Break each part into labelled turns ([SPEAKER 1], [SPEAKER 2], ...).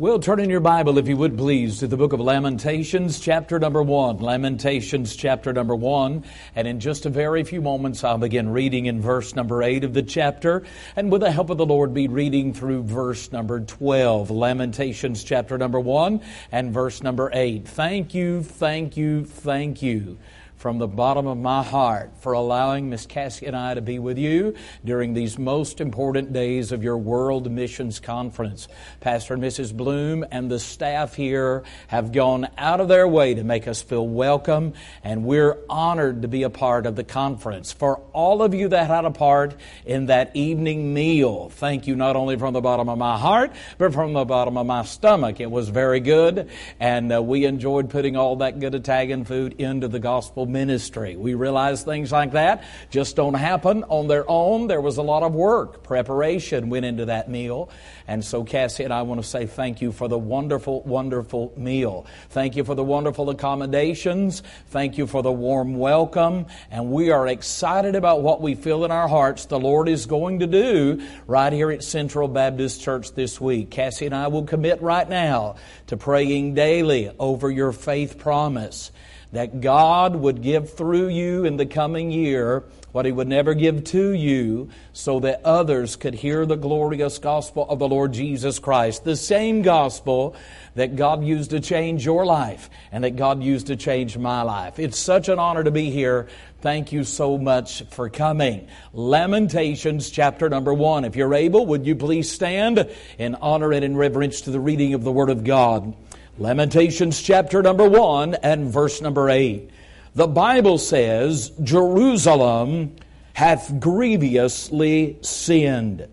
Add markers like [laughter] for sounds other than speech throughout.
[SPEAKER 1] Well, turn in your Bible, if you would please, to the book of Lamentations, chapter number one. Lamentations, chapter number one. And in just a very few moments, I'll begin reading in verse number eight of the chapter. And with the help of the Lord, be reading through verse number 12. Lamentations, chapter number one and verse number eight. Thank you, thank you, thank you from the bottom of my heart for allowing Miss Cassie and I to be with you during these most important days of your World Missions Conference. Pastor and Mrs. Bloom and the staff here have gone out of their way to make us feel welcome, and we're honored to be a part of the conference. For all of you that had a part in that evening meal, thank you not only from the bottom of my heart, but from the bottom of my stomach. It was very good, and uh, we enjoyed putting all that good Italian food into the gospel ministry. We realize things like that just don't happen on their own. There was a lot of work, preparation went into that meal. And so, Cassie and I want to say thank you for the wonderful, wonderful meal. Thank you for the wonderful accommodations. Thank you for the warm welcome. And we are excited about what we feel in our hearts the Lord is going to do right here at Central Baptist Church this week. Cassie and I will commit right now to praying daily over your faith promise that God would give through you in the coming year what He would never give to you so that others could hear the glorious gospel of the Lord Jesus Christ. The same gospel that God used to change your life and that God used to change my life. It's such an honor to be here. Thank you so much for coming. Lamentations chapter number one. If you're able, would you please stand in honor and in reverence to the reading of the Word of God? Lamentations chapter number 1 and verse number 8. The Bible says, Jerusalem hath grievously sinned.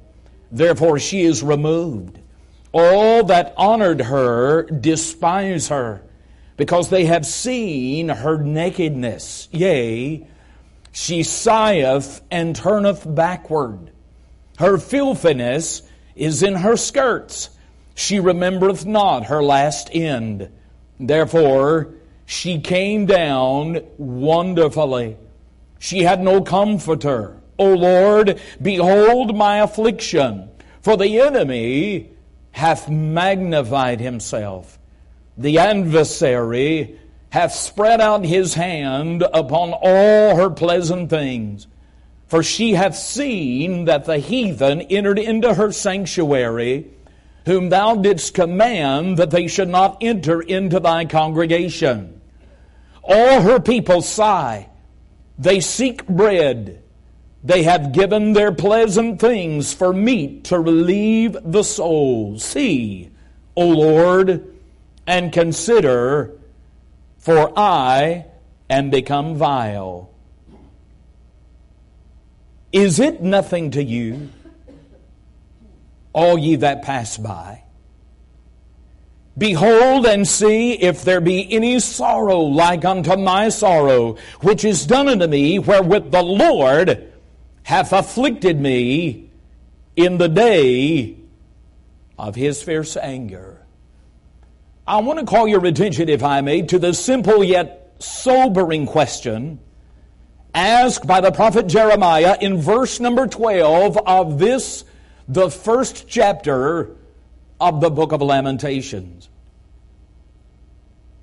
[SPEAKER 1] Therefore she is removed. All that honored her despise her, because they have seen her nakedness. Yea, she sigheth and turneth backward. Her filthiness is in her skirts she remembereth not her last end. Therefore, she came down wonderfully. She had no comforter. O Lord, behold my affliction, for the enemy hath magnified himself. The adversary hath spread out his hand upon all her pleasant things. For she hath seen that the heathen entered into her sanctuary whom thou didst command that they should not enter into thy congregation. All her people sigh. They seek bread. They have given their pleasant things for meat to relieve the soul. See, O Lord, and consider, for I am become vile. Is it nothing to you all ye that pass by. Behold and see if there be any sorrow like unto my sorrow, which is done unto me, wherewith the Lord hath afflicted me in the day of his fierce anger. I want to call your attention, if I may, to the simple yet sobering question asked by the prophet Jeremiah in verse number 12 of this the first chapter of the book of Lamentations.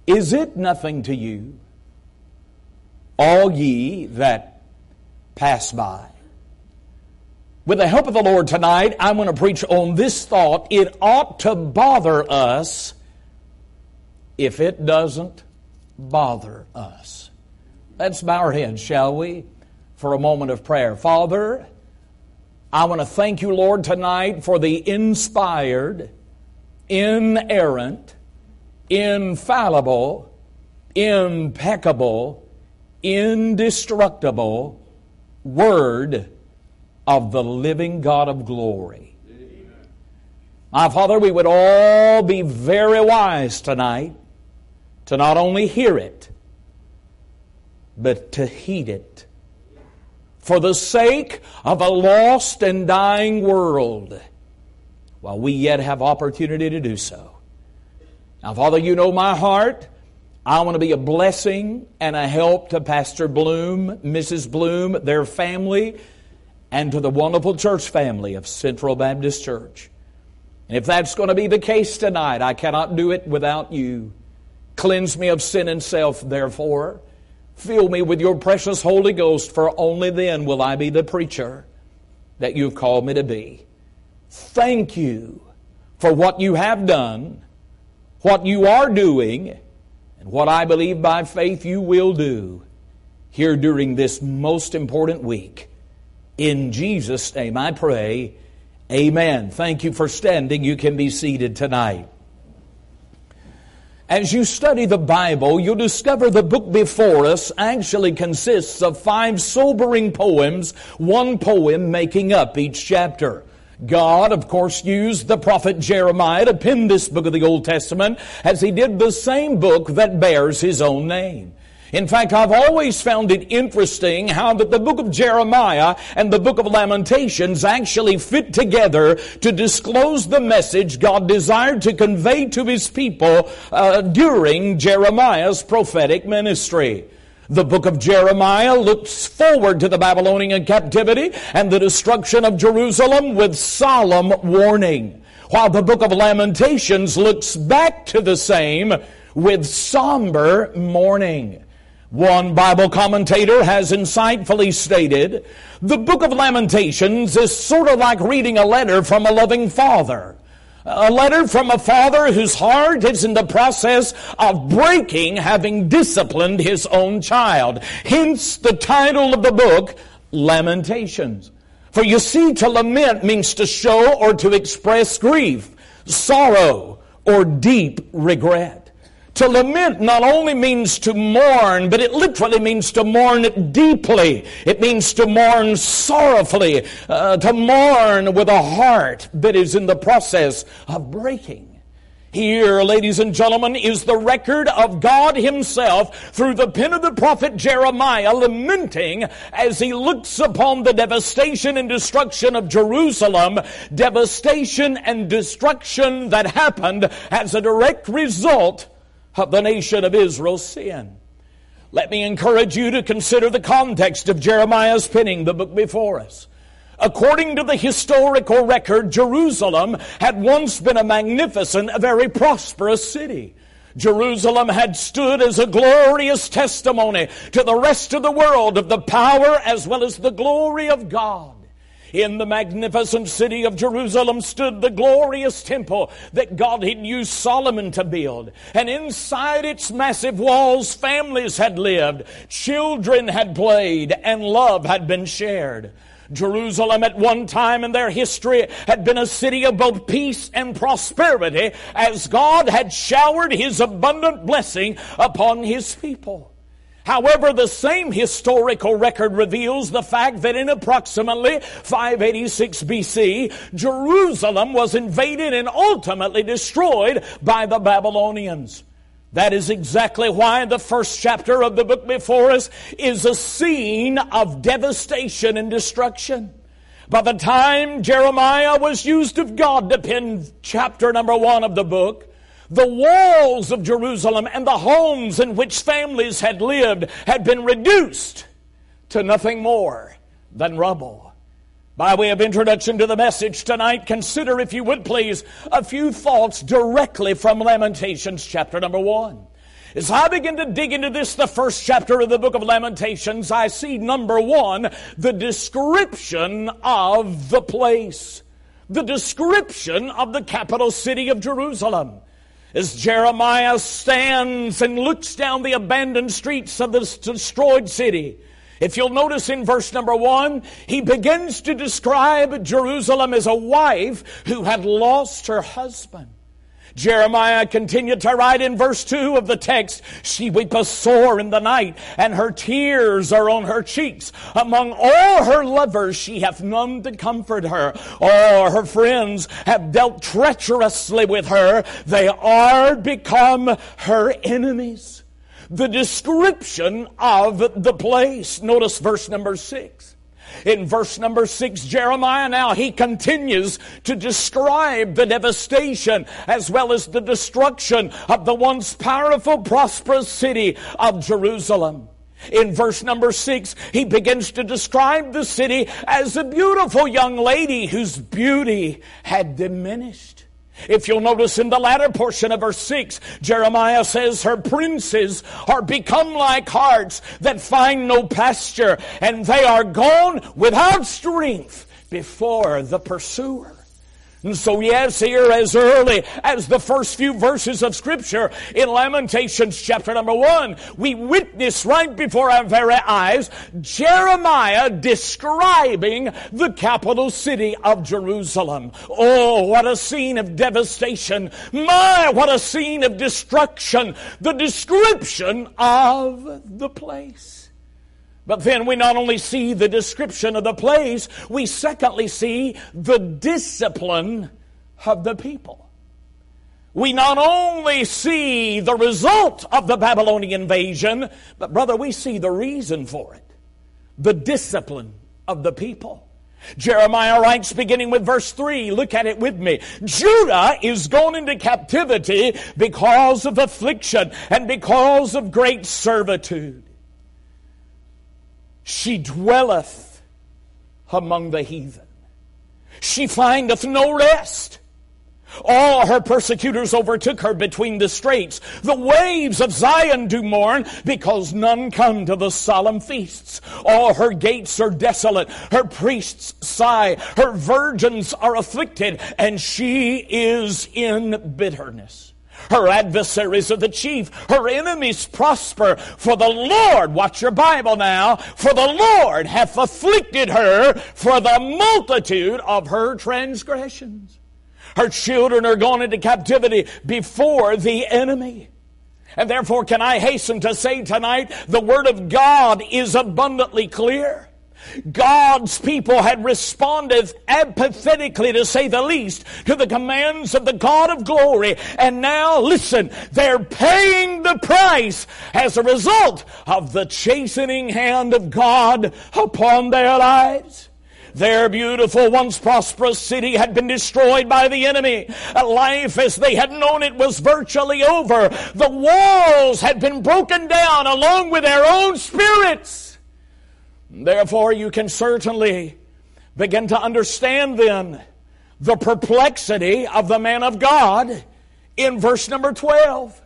[SPEAKER 1] Is it nothing to you, all ye that pass by? With the help of the Lord tonight, I'm going to preach on this thought. It ought to bother us if it doesn't bother us. Let's bow our heads, shall we, for a moment of prayer. Father, I want to thank you, Lord, tonight for the inspired, inerrant, infallible, impeccable, indestructible Word of the living God of glory. My Father, we would all be very wise tonight to not only hear it, but to heed it for the sake of a lost and dying world while we yet have opportunity to do so. Now, Father, you know my heart. I want to be a blessing and a help to Pastor Bloom, Mrs. Bloom, their family, and to the wonderful church family of Central Baptist Church. And if that's going to be the case tonight, I cannot do it without you. Cleanse me of sin and self, therefore. Fill me with your precious Holy Ghost, for only then will I be the preacher that you've called me to be. Thank you for what you have done, what you are doing, and what I believe by faith you will do here during this most important week. In Jesus' name I pray. Amen. Thank you for standing. You can be seated tonight. As you study the Bible, you'll discover the book before us actually consists of five sobering poems, one poem making up each chapter. God, of course, used the prophet Jeremiah to pen this book of the Old Testament as he did the same book that bears his own name. In fact, I've always found it interesting how that the book of Jeremiah and the book of Lamentations actually fit together to disclose the message God desired to convey to his people uh, during Jeremiah's prophetic ministry. The book of Jeremiah looks forward to the Babylonian captivity and the destruction of Jerusalem with solemn warning, while the book of Lamentations looks back to the same with somber mourning. One Bible commentator has insightfully stated, the book of Lamentations is sort of like reading a letter from a loving father. A letter from a father whose heart is in the process of breaking having disciplined his own child. Hence the title of the book, Lamentations. For you see, to lament means to show or to express grief, sorrow, or deep regret. To lament not only means to mourn, but it literally means to mourn deeply. It means to mourn sorrowfully, uh, to mourn with a heart that is in the process of breaking. Here, ladies and gentlemen, is the record of God Himself through the pen of the prophet Jeremiah lamenting as he looks upon the devastation and destruction of Jerusalem, devastation and destruction that happened as a direct result of the nation of Israel's sin. Let me encourage you to consider the context of Jeremiah's penning the book before us. According to the historical record, Jerusalem had once been a magnificent, a very prosperous city. Jerusalem had stood as a glorious testimony to the rest of the world of the power as well as the glory of God. In the magnificent city of Jerusalem stood the glorious temple that God had used Solomon to build. And inside its massive walls, families had lived, children had played, and love had been shared. Jerusalem at one time in their history had been a city of both peace and prosperity as God had showered His abundant blessing upon His people. However, the same historical record reveals the fact that in approximately 586 BC, Jerusalem was invaded and ultimately destroyed by the Babylonians. That is exactly why the first chapter of the book before us is a scene of devastation and destruction. By the time Jeremiah was used of God to pen chapter number one of the book, the walls of Jerusalem and the homes in which families had lived had been reduced to nothing more than rubble. By way of introduction to the message tonight, consider, if you would please, a few thoughts directly from Lamentations chapter number one. As I begin to dig into this, the first chapter of the book of Lamentations, I see number one, the description of the place. The description of the capital city of Jerusalem as Jeremiah stands and looks down the abandoned streets of this destroyed city. If you'll notice in verse number one, he begins to describe Jerusalem as a wife who had lost her husband. Jeremiah continued to write in verse 2 of the text, She weepeth sore in the night, and her tears are on her cheeks. Among all her lovers, she hath none to comfort her. All her friends have dealt treacherously with her. They are become her enemies. The description of the place. Notice verse number 6. In verse number six, Jeremiah now, he continues to describe the devastation as well as the destruction of the once powerful, prosperous city of Jerusalem. In verse number six, he begins to describe the city as a beautiful young lady whose beauty had diminished. If you'll notice in the latter portion of verse 6, Jeremiah says, Her princes are become like harts that find no pasture, and they are gone without strength before the pursuer. And so, yes, here as early as the first few verses of Scripture in Lamentations chapter number one, we witness right before our very eyes Jeremiah describing the capital city of Jerusalem. Oh, what a scene of devastation. My, what a scene of destruction. The description of the place. But then we not only see the description of the place, we secondly see the discipline of the people. We not only see the result of the Babylonian invasion, but brother, we see the reason for it. The discipline of the people. Jeremiah writes beginning with verse 3, look at it with me. Judah is gone into captivity because of affliction and because of great servitude. She dwelleth among the heathen. She findeth no rest. All her persecutors overtook her between the straits. The waves of Zion do mourn because none come to the solemn feasts. All her gates are desolate. Her priests sigh. Her virgins are afflicted and she is in bitterness. Her adversaries are the chief. Her enemies prosper. For the Lord, watch your Bible now, for the Lord hath afflicted her for the multitude of her transgressions. Her children are gone into captivity before the enemy. And therefore, can I hasten to say tonight, the Word of God is abundantly clear. God's people had responded apathetically, to say the least, to the commands of the God of glory. And now, listen, they're paying the price as a result of the chastening hand of God upon their lives. Their beautiful, once prosperous city had been destroyed by the enemy. Life as they had known it was virtually over. The walls had been broken down along with their own spirits. Therefore, you can certainly begin to understand then the perplexity of the man of God in verse number 12.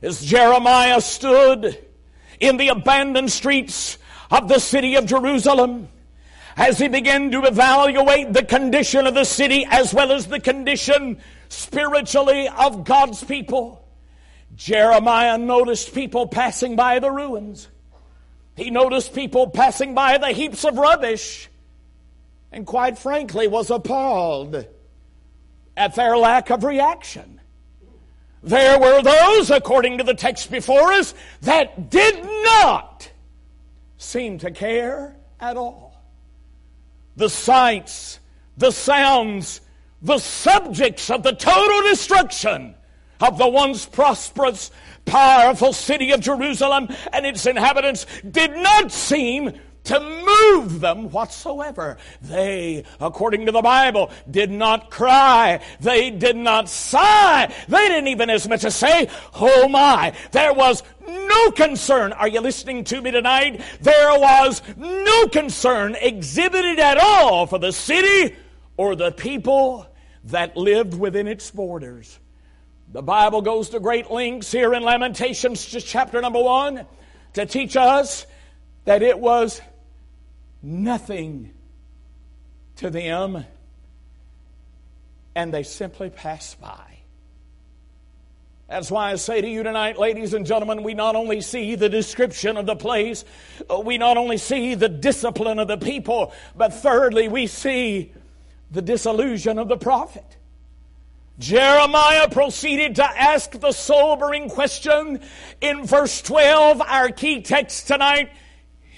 [SPEAKER 1] As Jeremiah stood in the abandoned streets of the city of Jerusalem, as he began to evaluate the condition of the city as well as the condition spiritually of God's people, Jeremiah noticed people passing by the ruins. He noticed people passing by the heaps of rubbish and quite frankly was appalled at their lack of reaction. There were those, according to the text before us, that did not seem to care at all. The sights, the sounds, the subjects of the total destruction of the once prosperous powerful city of Jerusalem and its inhabitants did not seem to move them whatsoever. They, according to the Bible, did not cry. They did not sigh. They didn't even as much as say, Oh my. There was no concern. Are you listening to me tonight? There was no concern exhibited at all for the city or the people that lived within its borders. The Bible goes to great lengths here in Lamentations, chapter number one, to teach us that it was nothing to them, and they simply passed by. That's why I say to you tonight, ladies and gentlemen, we not only see the description of the place, uh, we not only see the discipline of the people, but thirdly, we see the disillusion of the prophet. Jeremiah proceeded to ask the sobering question in verse 12, our key text tonight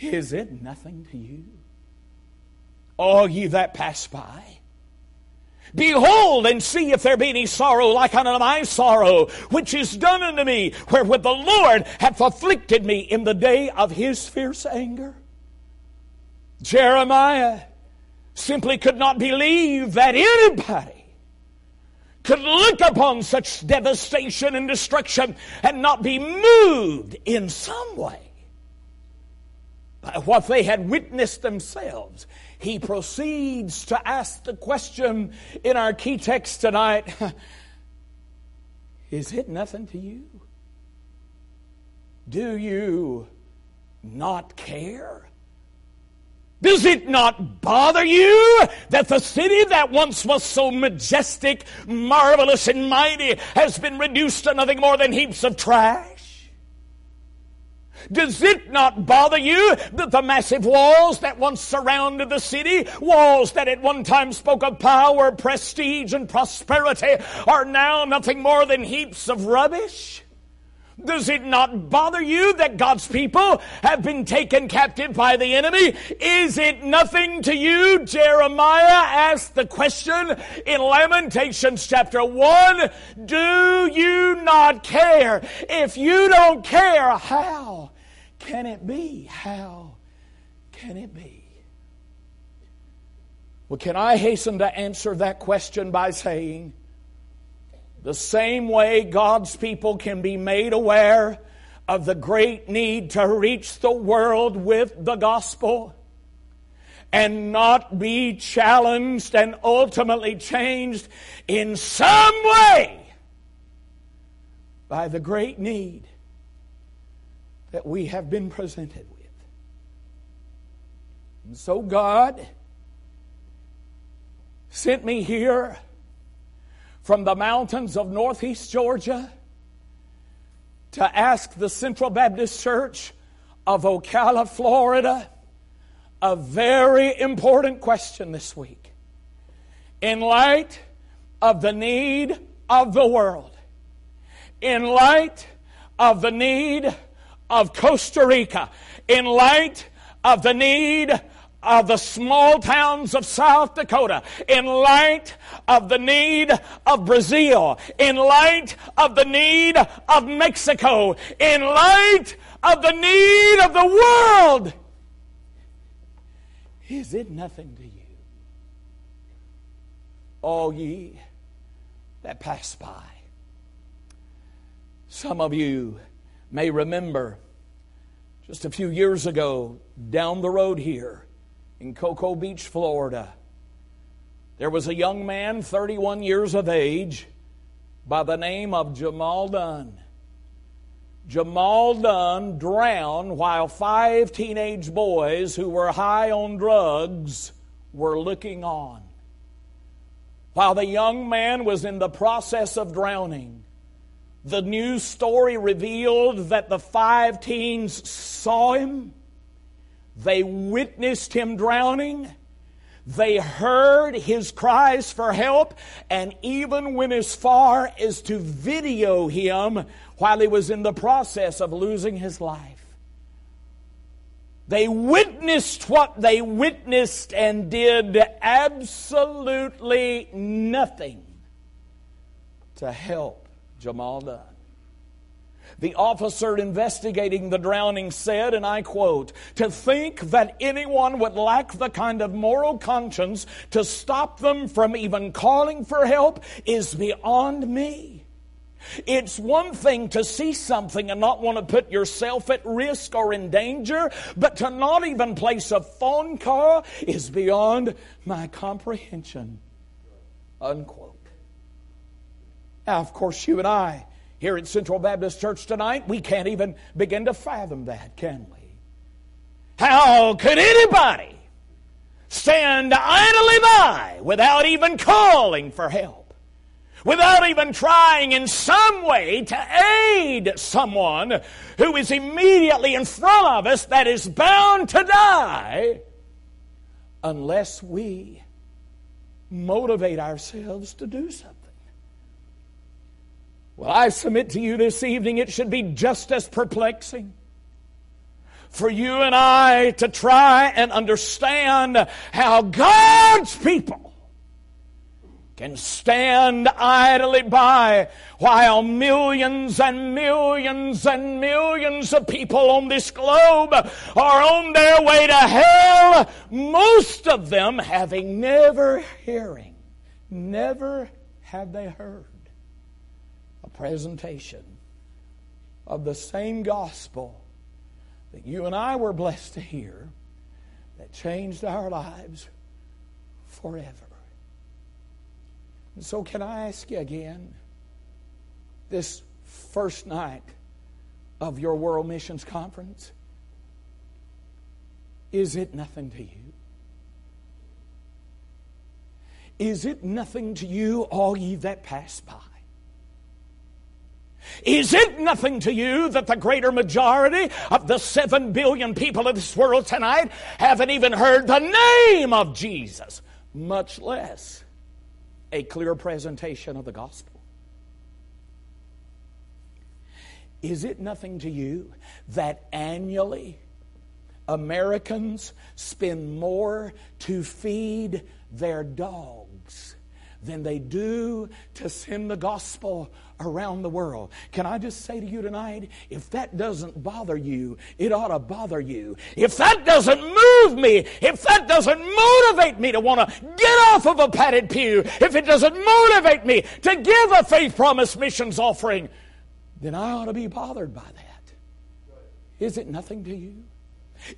[SPEAKER 1] Is it nothing to you? All ye that pass by. Behold and see if there be any sorrow like unto my sorrow, which is done unto me, wherewith the Lord hath afflicted me in the day of his fierce anger. Jeremiah simply could not believe that anybody could look upon such devastation and destruction and not be moved in some way by what they had witnessed themselves he proceeds to ask the question in our key text tonight [laughs] Is it nothing to you? Do you not care? Does it not bother you that the city that once was so majestic, marvelous, and mighty has been reduced to nothing more than heaps of trash? Does it not bother you that the massive walls that once surrounded the city, walls that at one time spoke of power, prestige, and prosperity, are now nothing more than heaps of rubbish? Does it not bother you that God's people have been taken captive by the enemy? Is it nothing to you? Jeremiah asked the question in Lamentations chapter 1. Do you not care? If you don't care, how can it be? How can it be? Well, can I hasten to answer that question by saying, the same way God's people can be made aware of the great need to reach the world with the gospel and not be challenged and ultimately changed in some way by the great need that we have been presented with. And so God sent me here from the mountains of northeast Georgia to ask the Central Baptist Church of Ocala, Florida, a very important question this week. In light of the need of the world, in light of the need of Costa Rica, in light of the need of the small towns of South Dakota, in light of the need of Brazil, in light of the need of Mexico, in light of the need of the world. Is it nothing to you? All ye that pass by. Some of you may remember just a few years ago down the road here in Cocoa Beach, Florida. There was a young man, 31 years of age, by the name of Jamel Dunn. Jamel Dunn drowned while five teenage boys who were high on drugs were looking on. While the young man was in the process of drowning, the news story revealed that the five teens saw him they witnessed him drowning. They heard his cries for help and even went as far as to video him while he was in the process of losing his life. They witnessed what they witnessed and did absolutely nothing to help Jamel Dunn. The officer investigating the drowning said, and I quote, to think that anyone would lack the kind of moral conscience to stop them from even calling for help is beyond me. It's one thing to see something and not want to put yourself at risk or in danger, but to not even place a phone call is beyond my comprehension. Unquote. Now, of course, you and I here at Central Baptist Church tonight, we can't even begin to fathom that, can we? How could anybody stand idly by without even calling for help? Without even trying in some way to aid someone who is immediately in front of us that is bound to die unless we motivate ourselves to do something. Well, I submit to you this evening it should be just as perplexing for you and I to try and understand how God's people can stand idly by while millions and millions and millions of people on this globe are on their way to hell, most of them having never hearing, never have they heard presentation of the same gospel that you and I were blessed to hear
[SPEAKER 2] that changed our lives forever. And so, can I ask you again, this first night of your World Missions Conference, is it nothing to you? Is it nothing to you, all ye that pass by? Is it nothing to you that the greater majority of the seven billion people of this world tonight haven't even heard the name of Jesus, much less a clear presentation of the gospel? Is it nothing to you that annually Americans spend more to feed their dogs than they do to send the gospel around the world. Can I just say to you tonight, if that doesn't bother you, it ought to bother you. If that doesn't move me, if that doesn't motivate me to want to get off of a padded pew, if it doesn't motivate me to give a faith promise missions offering, then I ought to be bothered by that. Is it nothing to you?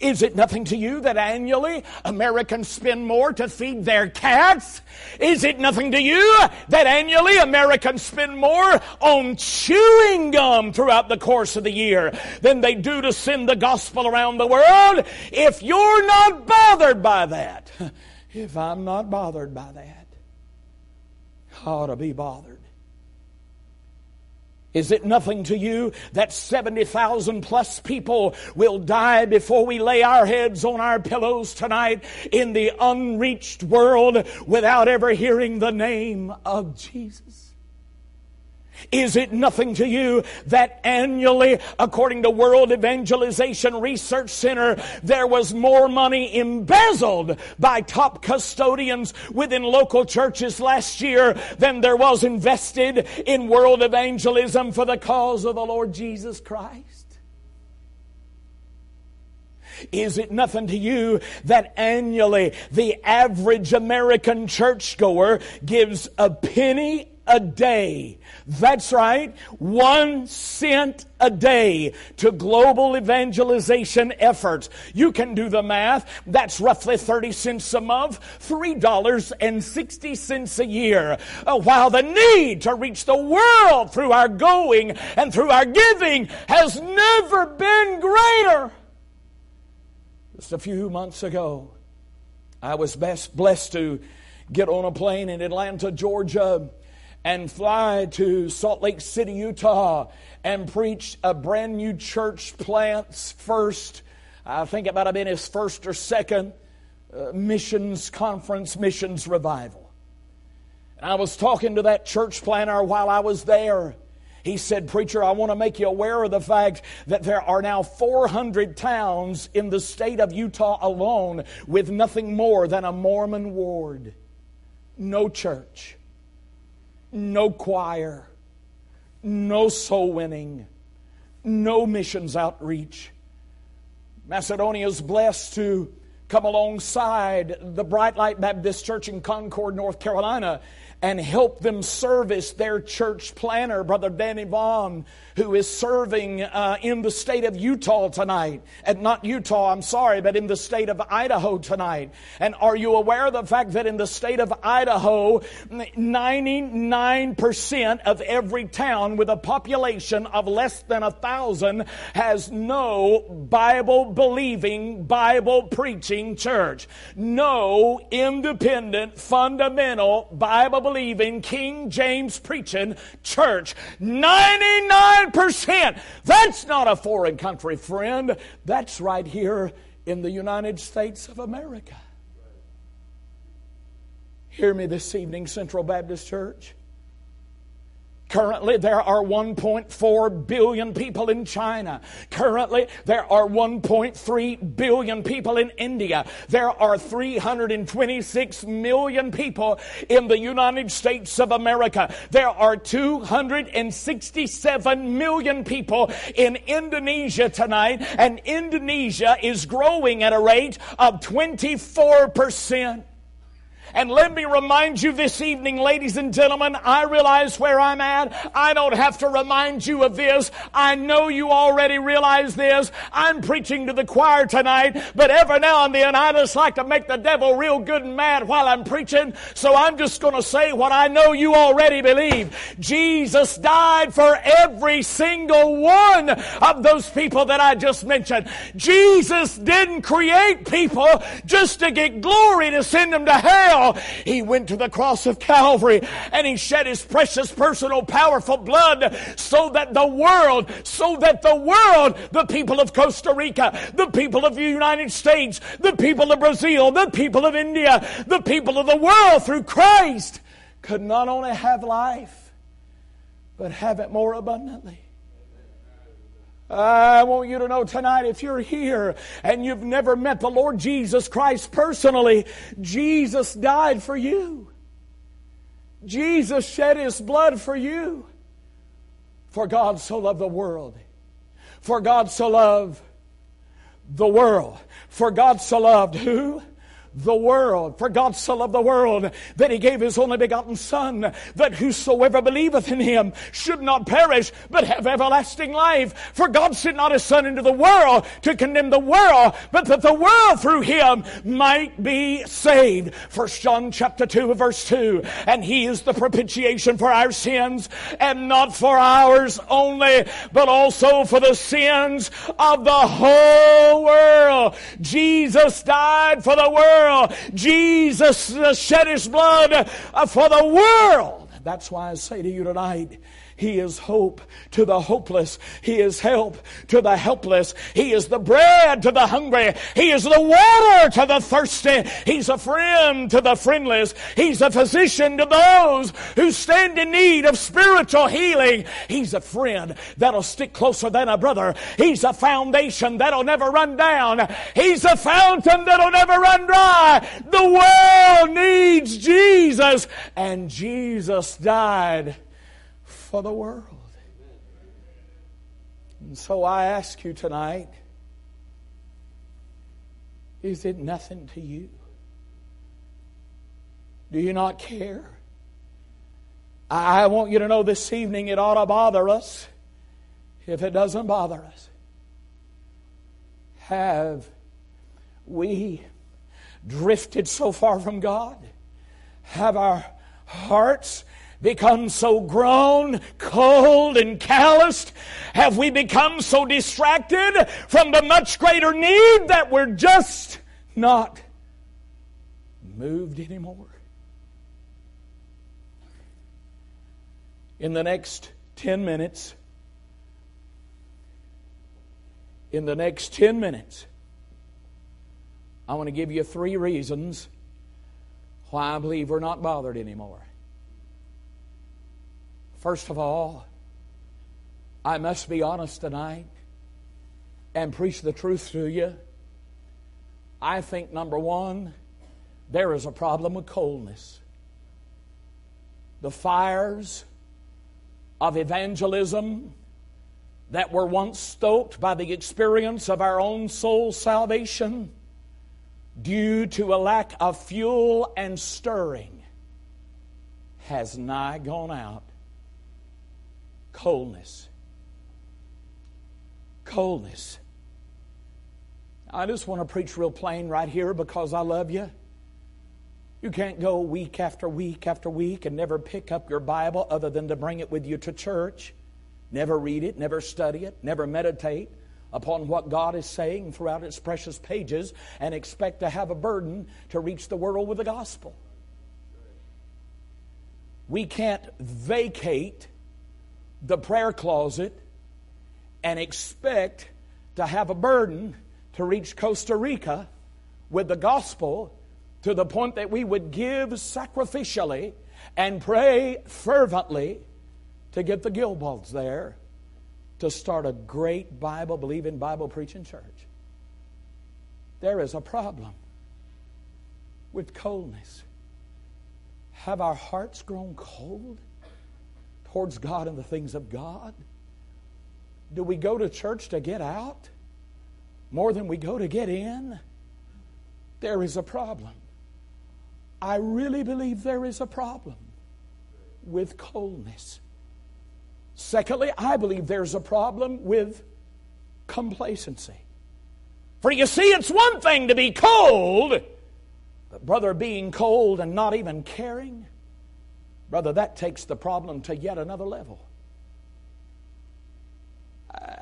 [SPEAKER 2] Is it nothing to you that annually Americans spend more to feed their cats? Is it nothing to you that annually Americans spend more on chewing gum throughout the course of the year than they do to send the gospel around the world? If you're not bothered by that, [laughs] if I'm not bothered by that, I ought to be bothered. Is it nothing to you that 70,000 plus people will die before we lay our heads on our pillows tonight in the unreached world without ever hearing the name of Jesus? Is it nothing to you that annually, according to World Evangelization Research Center, there was more money embezzled by top custodians within local churches last year than there was invested in world evangelism for the cause of the Lord Jesus Christ? Is it nothing to you that annually the average American churchgoer gives a penny a day. That's right, one cent a day to global evangelization efforts. You can do the math. That's roughly 30 cents a month, $3.60 a year. Uh, while the need to reach the world through our going and through our giving has never been greater. Just a few months ago, I was best blessed to get on a plane in Atlanta, Georgia and fly to Salt Lake City, Utah, and preach a brand new church plant's first, I think it might have been his first or second uh, missions conference, missions revival. And I was talking to that church planter while I was there. He said, Preacher, I want to make you aware of the fact that there are now 400 towns in the state of Utah alone with nothing more than a Mormon ward. No church no choir, no soul winning, no missions outreach. Macedonia is blessed to come alongside the Bright Light Baptist Church in Concord, North Carolina, and help them service their church planner, Brother Danny Vaughn, who is serving uh, in the state of Utah tonight. And not Utah, I'm sorry, but in the state of Idaho tonight. And are you aware of the fact that in the state of Idaho, 99% of every town with a population of less than a thousand has no Bible believing, Bible preaching church? No independent, fundamental, Bible believing, King James preaching church. 99%. That's not a foreign country, friend. That's right here in the United States of America. Hear me this evening, Central Baptist Church. Currently, there are 1.4 billion people in China. Currently, there are 1.3 billion people in India. There are 326 million people in the United States of America. There are 267 million people in Indonesia tonight, and Indonesia is growing at a rate of 24%. And let me remind you this evening, ladies and gentlemen, I realize where I'm at. I don't have to remind you of this. I know you already realize this. I'm preaching to the choir tonight, but every now and then I just like to make the devil real good and mad while I'm preaching. So I'm just going to say what I know you already believe. Jesus died for every single one of those people that I just mentioned. Jesus didn't create people just to get glory to send them to hell. He went to the cross of Calvary and he shed his precious, personal, powerful blood so that the world, so that the world, the people of Costa Rica, the people of the United States, the people of Brazil, the people of India, the people of the world through Christ could not only have life, but have it more abundantly. I want you to know tonight if you're here and you've never met the Lord Jesus Christ personally, Jesus died for you. Jesus shed his blood for you. For God so loved the world. For God so loved the world. For God so loved who? The world. For God so loved the world that he gave his only begotten Son, that whosoever believeth in him should not perish, but have everlasting life. For God sent not his Son into the world to condemn the world, but that the world through him might be saved. First John chapter 2 verse 2. And he is the propitiation for our sins, and not for ours only, but also for the sins of the whole world. Jesus died for the world world. Jesus shed his blood uh, for the world. That's why I say to you tonight, he is hope to the hopeless. He is help to the helpless. He is the bread to the hungry. He is the water to the thirsty. He's a friend to the friendless. He's a physician to those who stand in need of spiritual healing. He's a friend that'll stick closer than a brother. He's a foundation that'll never run down. He's a fountain that'll never run dry. The world needs Jesus and Jesus died for the world. And so I ask you tonight is it nothing to you? Do you not care? I want you to know this evening it ought to bother us if it doesn't bother us. Have we drifted so far from God? Have our hearts become so grown, cold, and calloused? Have we become so distracted from the much greater need that we're just not moved anymore? In the next 10 minutes, in the next 10 minutes, I want to give you three reasons why I believe we're not bothered anymore. First of all, I must be honest tonight and preach the truth to you. I think, number one, there is a problem with coldness. The fires of evangelism that were once stoked by the experience of our own soul salvation due to a lack of fuel and stirring has nigh gone out coldness. Coldness. I just want to preach real plain right here because I love you. You can't go week after week after week and never pick up your Bible other than to bring it with you to church. Never read it, never study it, never meditate upon what God is saying throughout its precious pages and expect to have a burden to reach the world with the gospel. We can't vacate the prayer closet and expect to have a burden to reach Costa Rica with the gospel to the point that we would give sacrificially and pray fervently to get the Gilbalds there to start a great Bible believing, Bible preaching church. There is a problem with coldness. Have our hearts grown cold? Towards God and the things of God? Do we go to church to get out more than we go to get in? There is a problem. I really believe there is a problem with coldness. Secondly, I believe there's a problem with complacency. For you see, it's one thing to be cold, but brother, being cold and not even caring, brother, that takes the problem to yet another level.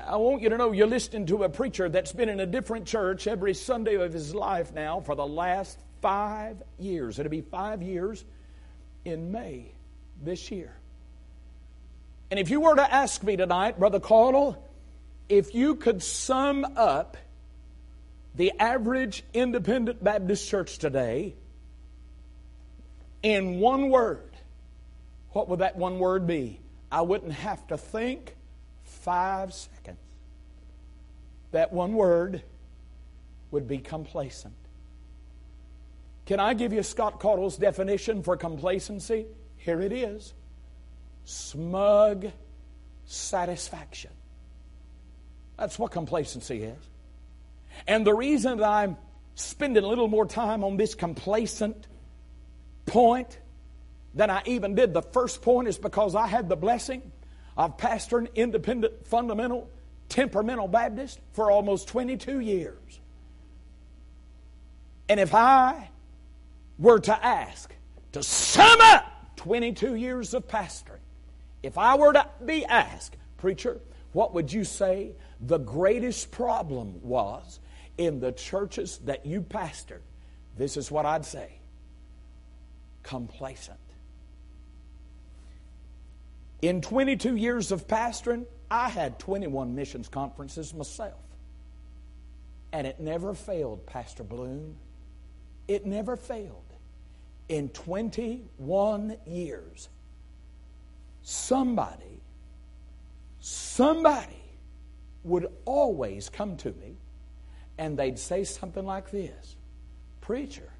[SPEAKER 2] I want you to know you're listening to a preacher that's been in a different church every Sunday of his life now for the last five years. It'll be five years in May this year. And if you were to ask me tonight, Brother Caudill, if you could sum up the average independent Baptist church today in one word, what would that one word be? I wouldn't have to think five seconds. That one word would be complacent. Can I give you Scott Caudill's definition for complacency? Here it is smug satisfaction. That's what complacency is. And the reason that I'm spending a little more time on this complacent point than I even did the first point is because I had the blessing of pastoring independent, fundamental, temperamental Baptist for almost 22 years. And if I were to ask to sum up 22 years of pastoring, if I were to be asked, preacher, what would you say the greatest problem was in the churches that you pastored? This is what I'd say complacent. In 22 years of pastoring, I had 21 missions conferences myself. And it never failed, Pastor Bloom. It never failed. In 21 years, somebody, somebody would always come to me and they'd say something like this Preacher,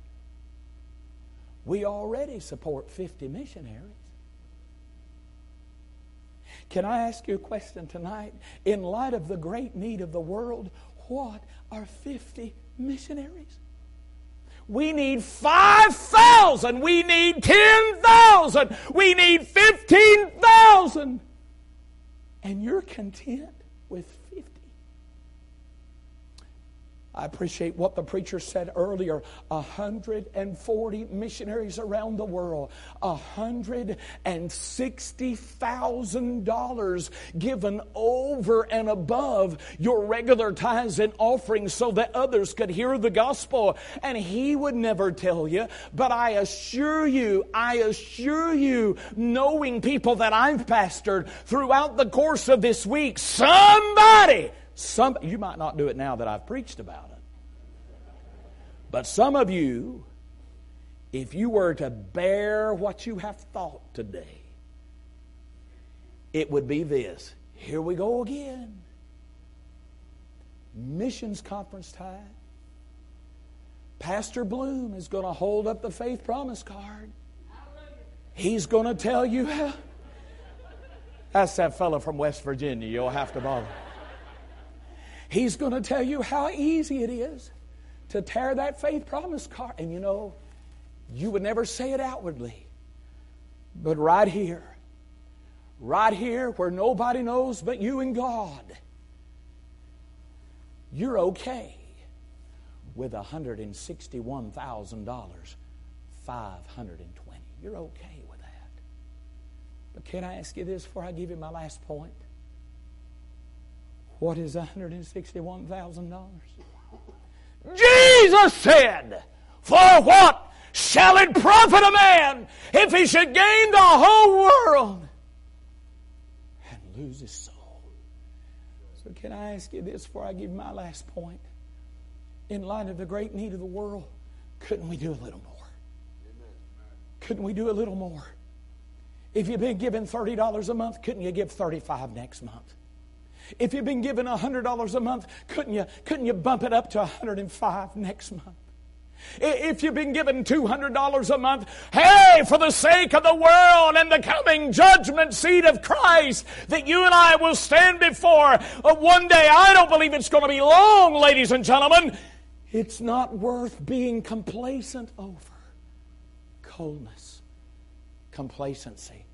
[SPEAKER 2] we already support 50 missionaries. Can I ask you a question tonight? In light of the great need of the world, what are 50 missionaries? We need 5,000. We need 10,000. We need 15,000. And you're content with I appreciate what the preacher said earlier. 140 missionaries around the world. $160,000 given over and above your regular tithes and offerings so that others could hear the gospel. And he would never tell you, but I assure you, I assure you, knowing people that I've pastored throughout the course of this week, somebody some, you might not do it now that I've preached about it. But some of you, if you were to bear what you have thought today, it would be this. Here we go again. Missions conference time. Pastor Bloom is going to hold up the faith promise card. He's going to tell you how. [laughs] That's that fellow from West Virginia. You'll have to bother. He's going to tell you how easy it is to tear that faith promise card. And you know, you would never say it outwardly. But right here, right here where nobody knows but you and God, you're okay with $161,000, 520. You're okay with that. But can I ask you this before I give you my last point? What is $161,000? Jesus said, For what shall it profit a man if he should gain the whole world and lose his soul? So, can I ask you this before I give my last point? In light of the great need of the world, couldn't we do a little more? Couldn't we do a little more? If you've been given $30 a month, couldn't you give 35 next month? If you've been given $100 a month, couldn't you, couldn't you bump it up to 105 next month? If you've been given $200 a month, hey, for the sake of the world and the coming judgment seat of Christ that you and I will stand before uh, one day, I don't believe it's going to be long, ladies and gentlemen. It's not worth being complacent over. coldness, complacency.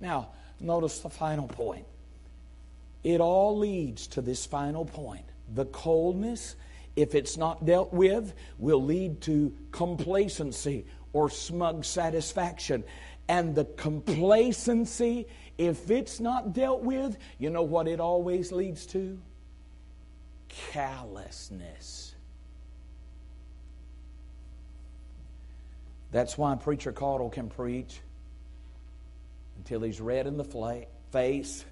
[SPEAKER 2] Now, notice the final point. It all leads to this final point. The coldness, if it's not dealt with, will lead to complacency or smug satisfaction. And the complacency, if it's not dealt with, you know what it always leads to? Callousness. That's why Preacher Caudill can preach until he's red in the face,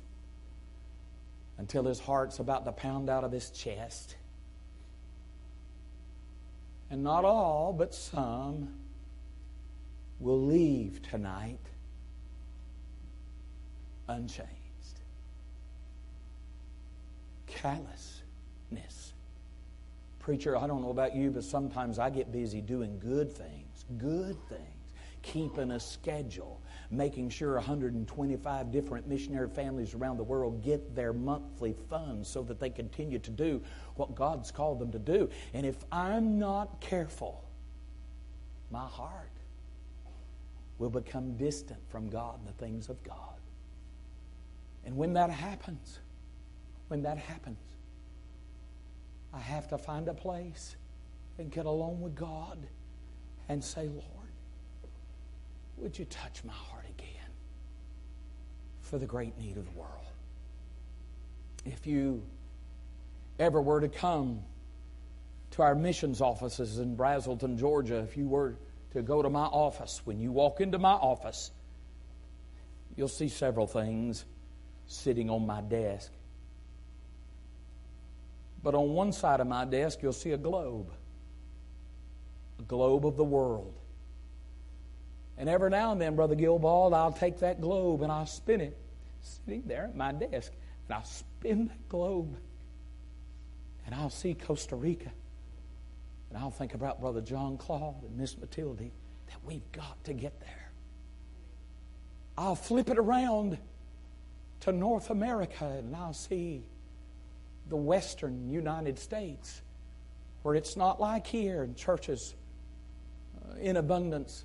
[SPEAKER 2] until his heart's about to pound out of his chest. And not all, but some will leave tonight unchanged. Callousness. Preacher, I don't know about you, but sometimes I get busy doing good things, good things, keeping a schedule, making sure 125 different missionary families around the world get their monthly funds so that they continue to do what God's called them to do. And if I'm not careful, my heart will become distant from God and the things of God. And when that happens, when that happens, I have to find a place and get alone with God and say, Lord, would you touch my heart again for the great need of the world? If you ever were to come to our missions offices in Braselton, Georgia, if you were to go to my office. When you walk into my office, you'll see several things sitting on my desk. But on one side of my desk, you'll see a globe, a globe of the world. And every now and then, Brother Gilbald, I'll take that globe and I'll spin it, sitting there at my desk, and I'll spin that globe. And I'll see Costa Rica. And I'll think about Brother John Claude and Miss Matilde that we've got to get there. I'll flip it around to North America and I'll see the western United States where it's not like here in churches uh, in abundance,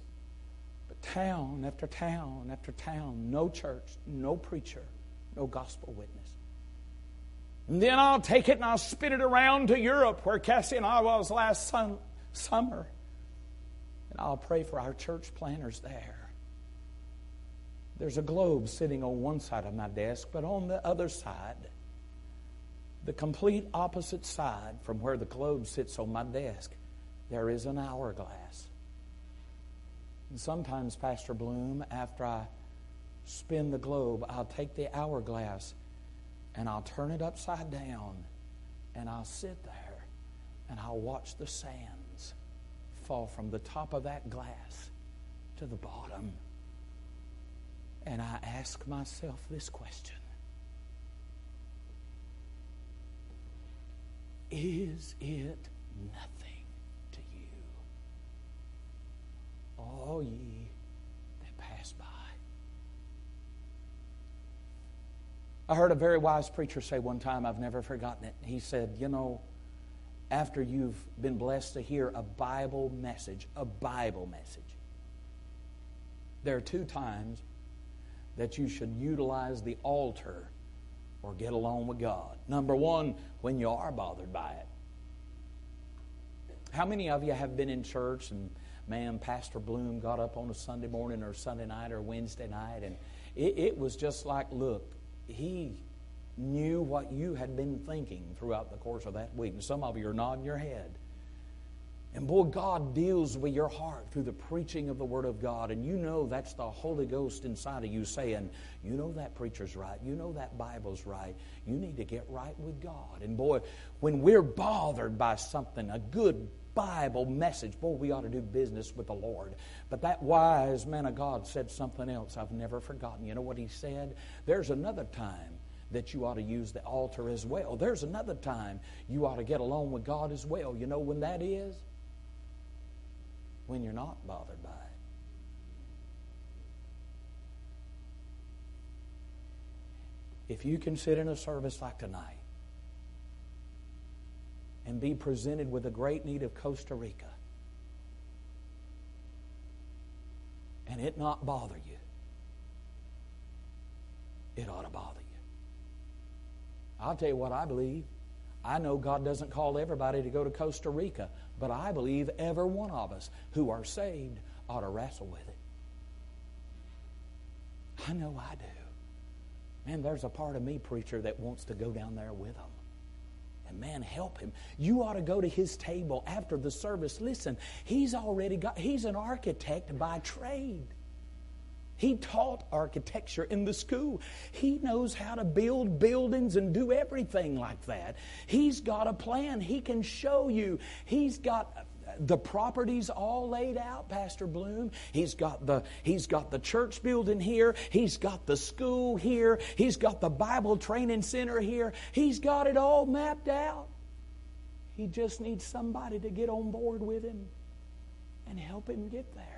[SPEAKER 2] town after town after town, no church, no preacher, no gospel witness. And then I'll take it and I'll spin it around to Europe, where Cassie and I was last sun, summer. And I'll pray for our church planners there. There's a globe sitting on one side of my desk, but on the other side, the complete opposite side from where the globe sits on my desk, there is an hourglass. And sometimes, Pastor Bloom, after I spin the globe, I'll take the hourglass and I'll turn it upside down and I'll sit there and I'll watch the sands fall from the top of that glass to the bottom. And I ask myself this question Is it nothing to you? All ye that pass by. I heard a very wise preacher say one time, I've never forgotten it. He said, You know, after you've been blessed to hear a Bible message, a Bible message, there are two times that you should utilize the altar or get along with God. Number one, when you are bothered by it. How many of you have been in church and, man, Pastor Bloom got up on a Sunday morning or Sunday night or Wednesday night and it, it was just like, look, he knew what you had been thinking throughout the course of that week. And some of you are nodding your head. And boy, God deals with your heart through the preaching of the Word of God. And you know that's the Holy Ghost inside of you saying, You know that preacher's right. You know that Bible's right. You need to get right with God. And boy, when we're bothered by something, a good Bible message, boy, we ought to do business with the Lord. But that wise man of God said something else I've never forgotten. You know what he said? There's another time that you ought to use the altar as well. There's another time you ought to get along with God as well. You know when that is? When you're not bothered by it. If you can sit in a service like tonight and be presented with a great need of Costa Rica. and it not bother you, it ought to bother you. I'll tell you what I believe. I know God doesn't call everybody to go to Costa Rica, but I believe every one of us who are saved ought to wrestle with it. I know I do. Man, there's a part of me, preacher, that wants to go down there with them. And man, help him. You ought to go to his table after the service. Listen, he's already got, he's an architect by trade. He taught architecture in the school. He knows how to build buildings and do everything like that. He's got a plan. He can show you. He's got the properties all laid out, Pastor Bloom. He's got the he's got the church building here. He's got the school here. He's got the Bible training center here. He's got it all mapped out. He just needs somebody to get on board with him and help him get there.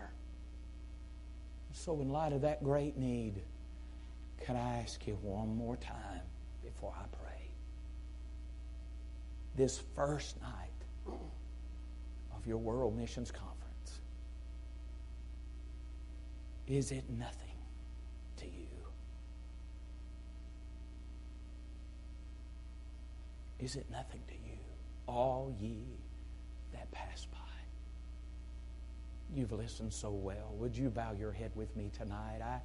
[SPEAKER 2] So, in light of that great need, can I ask you one more time before I pray? This first night of your World Missions Conference, is it nothing to you? Is it nothing to you? All ye that pass by. You've listened so well. Would you bow your head with me tonight? I